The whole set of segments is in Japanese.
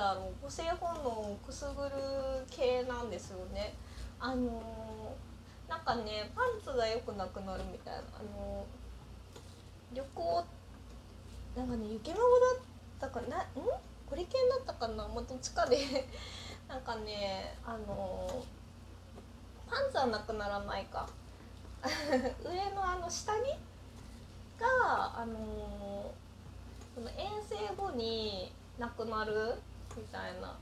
だろう母性本能をくすぐる系なんですよね。あのなんかねパンツがよくなくなるみたいな。あの旅行なんかね雪孫だったかなうん？ホリケンだったかな？もうどっちかで。なんかねあのパンツはなくならないか。上のあの下着があのその遠征後になくなるみたいな。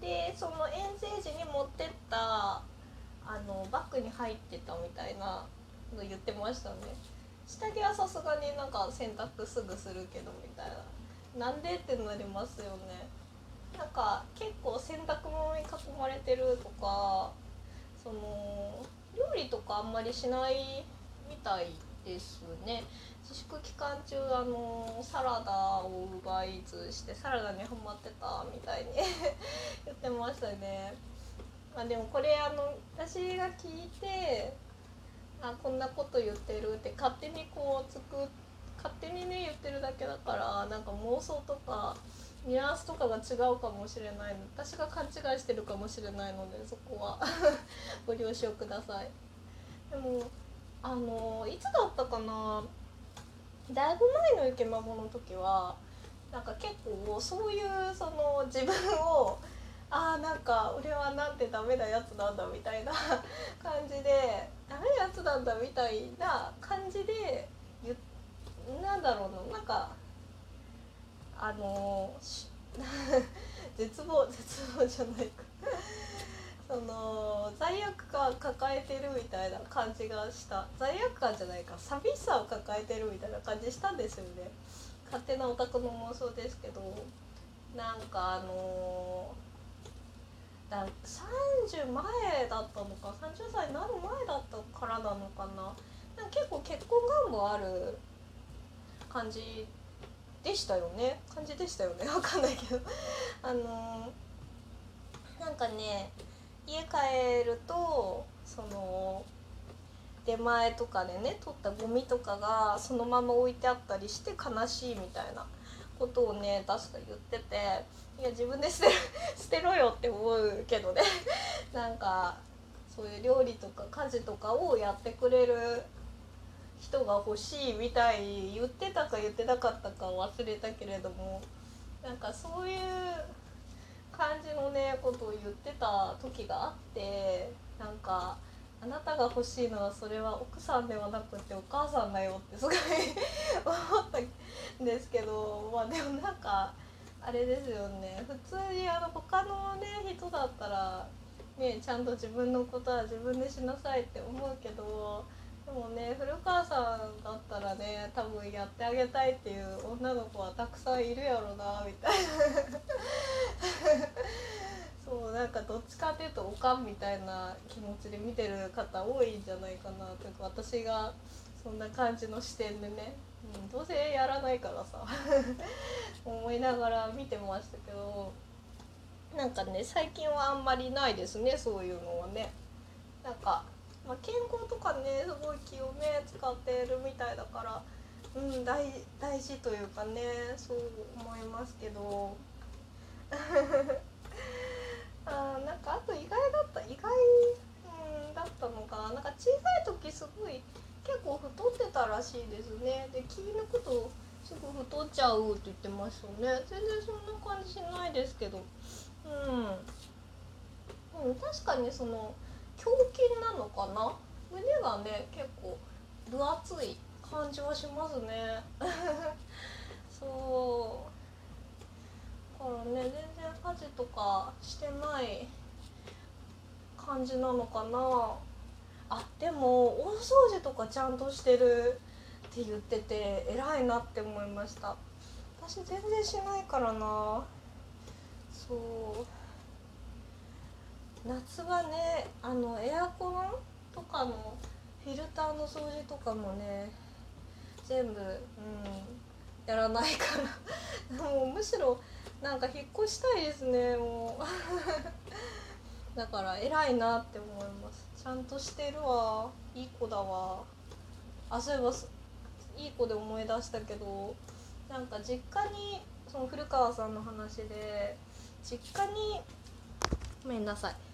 でその遠征時に持ってったあのバッグに入ってたみたいなの言ってましたね。下着はさすがになんか洗濯すぐするけどみたいな。なんでってなりますよね。なんか結構洗濯物に囲まれてるとかその料理とかあんまりしないみたいですね。自粛期間中あのサラダを奪いずしてサラダにハマってたみたいに 言ってましたね。まあでもこれあの私が聞いてあこんなこと言ってるって勝手にこうつく勝手にね言ってるだけだからなんか妄想とかニュアンスとかが違うかもしれない私が勘違いしてるかもしれないのでそこは。ご了承ください。でもあのいつだったかな？だいぶ前のイケマモの時はなんか結構そういうその自分をあーなんか俺はなんてダメなやつなんだみたいな 感じでダメなやつなんだみたいな感じで言なんだろうななんかあの 絶望絶望じゃないか。その罪悪感抱えてるみたいな感じがした。罪悪感じゃないか。寂しさを抱えてるみたいな感じしたんですよね。勝手なオタクの妄想ですけど。なんかあのだ30前だったのか。30歳になる前だったからなのかな。なんか結構結婚願望ある感じでしたよね。感じでしたよね。わかんないけど。あのなんかね家帰るとその出前とかでね取ったゴミとかがそのまま置いてあったりして悲しいみたいなことをね確か言ってていや自分で捨て 捨てろよって思うけどね。なんかそういう料理とか家事とかをやってくれる人が欲しいみたい言ってたか言ってなかったか忘れたけれどもなんかそういう感じのねことを言ってた時があってなんかあなたが欲しいのはそれは奥さんではなくてお母さんだよってすごい 思ったんですけどまあでもなんかあれですよね。普通にあの他のね人だったらねちゃんと自分のことは自分でしなさいって思うけどでもね古川さんだったらね多分やってあげたいっていう女の子はたくさんいるやろなみたいな そうなんかどっちかっていうとおかんみたいな気持ちで見てる方多いんじゃないかなというか私がそんな感じの視点でね、うん、どうせやらないからさ 思いながら見てましたけどなんかね最近はあんまりないですねそういうのはね。なんかまあ、健康とかねすごい気をね使ってるみたいだからうん大大事というかねそう思いますけど。あなんかあと意外だった意外、うん、だったのかな。なんか小さい時すごい結構太ってたらしいですね。で気抜くとすぐ太っちゃうって言ってましたね。全然そんな感じしないですけど。うん、うん、確かにその胸筋なのかな？胸がね結構分厚い感じはしますね。そう。だからね全然家事とかしてない感じなのかな。あでも大掃除とかちゃんとしてるって言ってて偉いなって思いました。私全然しないからな。そう。夏はねあのエアコンとかのフィルターの掃除とかもね全部、うん、やらないから。もうむしろなんか引っ越したいですねもう。だから偉いなって思います。ちゃんとしてるわ。いい子だわ。あそういえばいい子で思い出したけどなんか実家にその古川さんの話で実家にごめんなさい。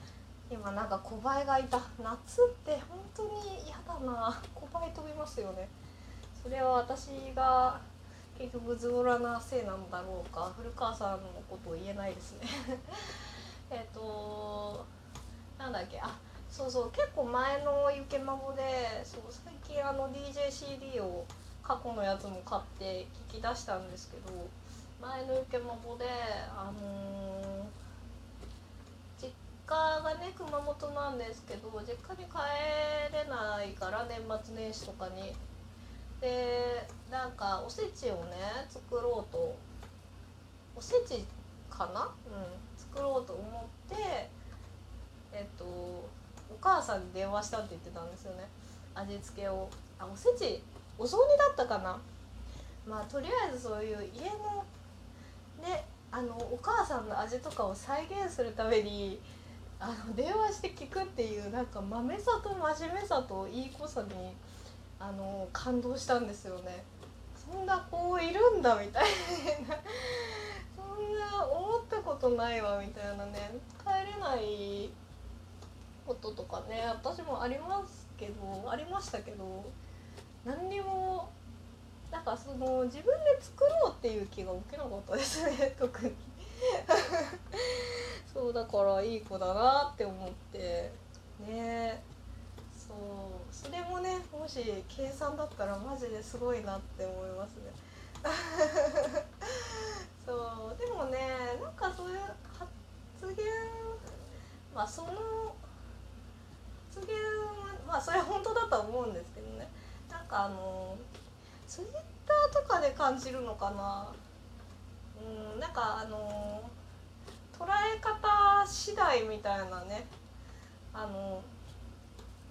今なんか小バエがいた夏って本当に嫌だな。小バエ飛びますよね。それは私が結局ズボラなせいなんだろうか。古川さんのことを言えないですね。えっとなんだっけ。あそうそう。結構前のゆけまぼでそう最近あの DJCD を過去のやつも買って聞き出したんですけど前のゆけまぼであのー家がね熊本なんですけど実家に帰れないから年末年始とかに。でなんかおせちをね作ろうとおせちかな？うん作ろうと思ってえっとお母さんに電話したって言ってたんですよね。味付けを。あおせちお雑煮だったかな？まあとりあえずそういう家のねあのお母さんの味とかを再現するためにあの電話して聞くっていうなんか豆さと真面目さといい子さにあの感動したんですよね。そんな子いるんだみたいな。そんな思ったことないわみたいなね。帰れないこととかね私もありますけどありましたけど何にもなんかその自分で作ろうっていう気が起きなかったですね特に。そうだからいい子だなって思ってねそうそれもねもし計算だったらマジですごいなって思いますね。そうでもねなんかそういう発言まあその発言はまあそれは本当だとは思うんですけどね。なんかあのツイッターとかで感じるのかな。うんなんかあの捉え方次第みたいなねあの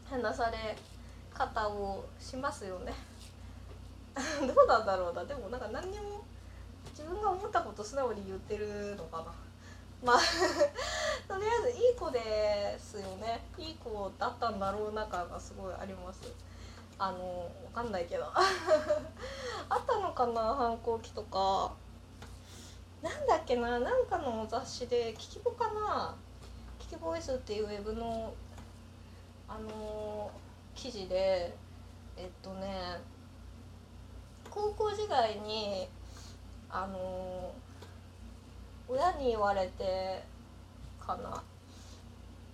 話され方をしますよね。どうなんだろうな。でもなんか何にも自分が思ったこと素直に言ってるのかな。まあ とりあえずいい子ですよね。いい子だったんだろうな感がすごいあります。あのわかんないけど。あったのかな反抗期とか。なんだっけななんかの雑誌で「キキボかな「キキボイス」っていうウェブのあのー、記事でえっとね高校時代にあのー、親に言われてかな。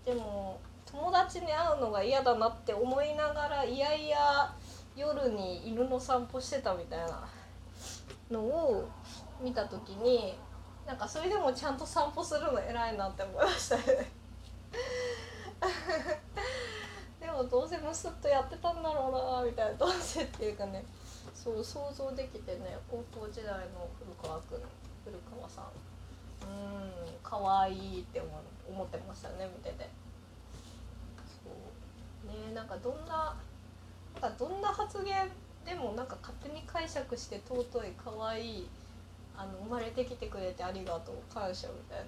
でも友達に会うのが嫌だなって思いながらいやいや夜に犬の散歩してたみたいなのを見た時になんかそれでもちゃんと散歩するの偉いなって思いましたね。でもどうせムスッとやってたんだろうなみたいなどうせっていうかね。そう想像できてね高校時代の古川君古川さん。うん可愛いって思思ってましたね見てて。そう。ねなんかどんななんかどんな発言でもなんか勝手に解釈して尊い可愛いあの生まれてきてくれてありがとう感謝みたいな。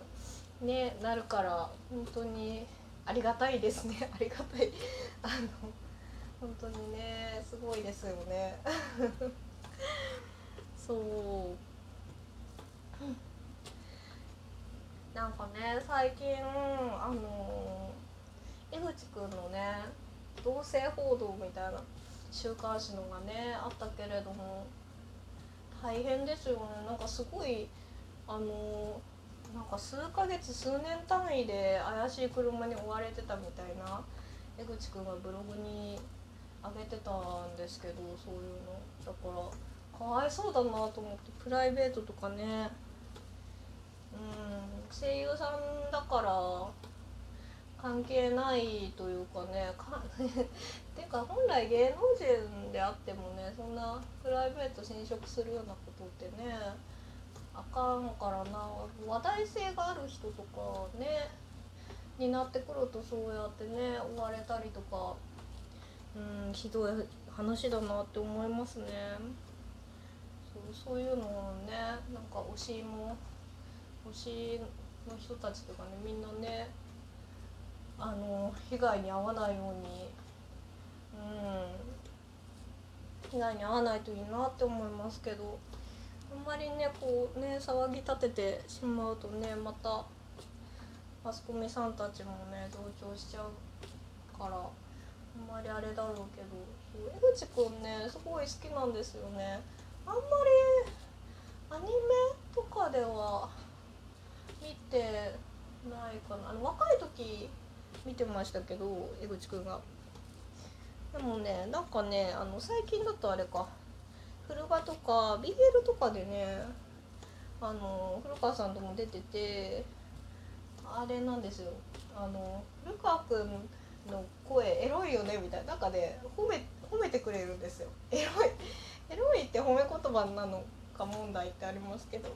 ねなるから本当にありがたいですね。ありがたい。あの本当にねすごいですよね。そう。なんかね最近あの江口くんのね同性報道みたいな週刊誌のがねあったけれども大変ですよね。なんかすごいあのなんか数ヶ月数年単位で怪しい車に追われてたみたいな江口くんがブログに上げてたんですけどそういうの。だからかわいそうだなと思ってプライベートとかね。うん声優さんだから関係ないというかねか てか本来芸能人であってもねそんなプライベート侵食するようなことってねあかんからな。話題性がある人とかねになってくるとそうやってね追われたりとかうんひどい話だなって思いますね。そうそういうのをねなんか推しも推しの人たちとかねみんなねあの被害に遭わないようにうん被害に遭わないといいなって思いますけどあんまりねこうね騒ぎ立ててしまうとねまたマスコミさんたちもね同調しちゃうからあんまりあれだろうけど江口くんねすごい好きなんですよね。あんまりアニメとかでは見てないかな。あの若い時見てましたけど江口くんが。でもねなんかねあの最近だとあれか。古場とか BL とかでねあの古川さんとも出ててあれなんですよ。あの古川くんの声エロいよねみたいな。中で褒め褒めてくれるんですよ。エロいエロいって褒め言葉なのか問題ってありますけど。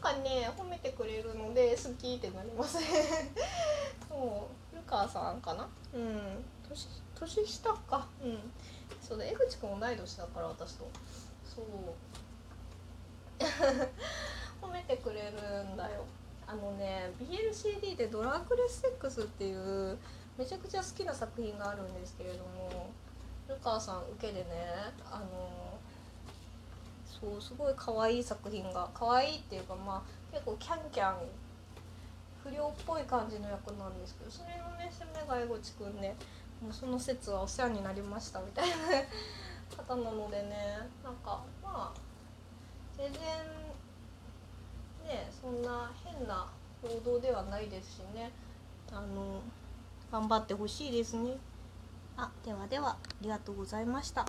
かね褒めてくれるので好きってなりますね そう古川さんかな？うん。年年下か。うん。そうだ江口くん同い年だから私と。そう。褒めてくれるんだよ。あのね BLCD で「ドラッグレスセックス」っていうめちゃくちゃ好きな作品があるんですけれどもルカさん受けでねあのそうすごい可愛い作品が可愛いっていうかまあ結構キャンキャン不良っぽい感じの役なんですけどそれのね攻めが江口くんねもうその説はお世話になりましたみたいな 方なのでねなんかまあ全然ねそんな変な報道ではないですしね。あの頑張ってほしいですね。あではではありがとうございました。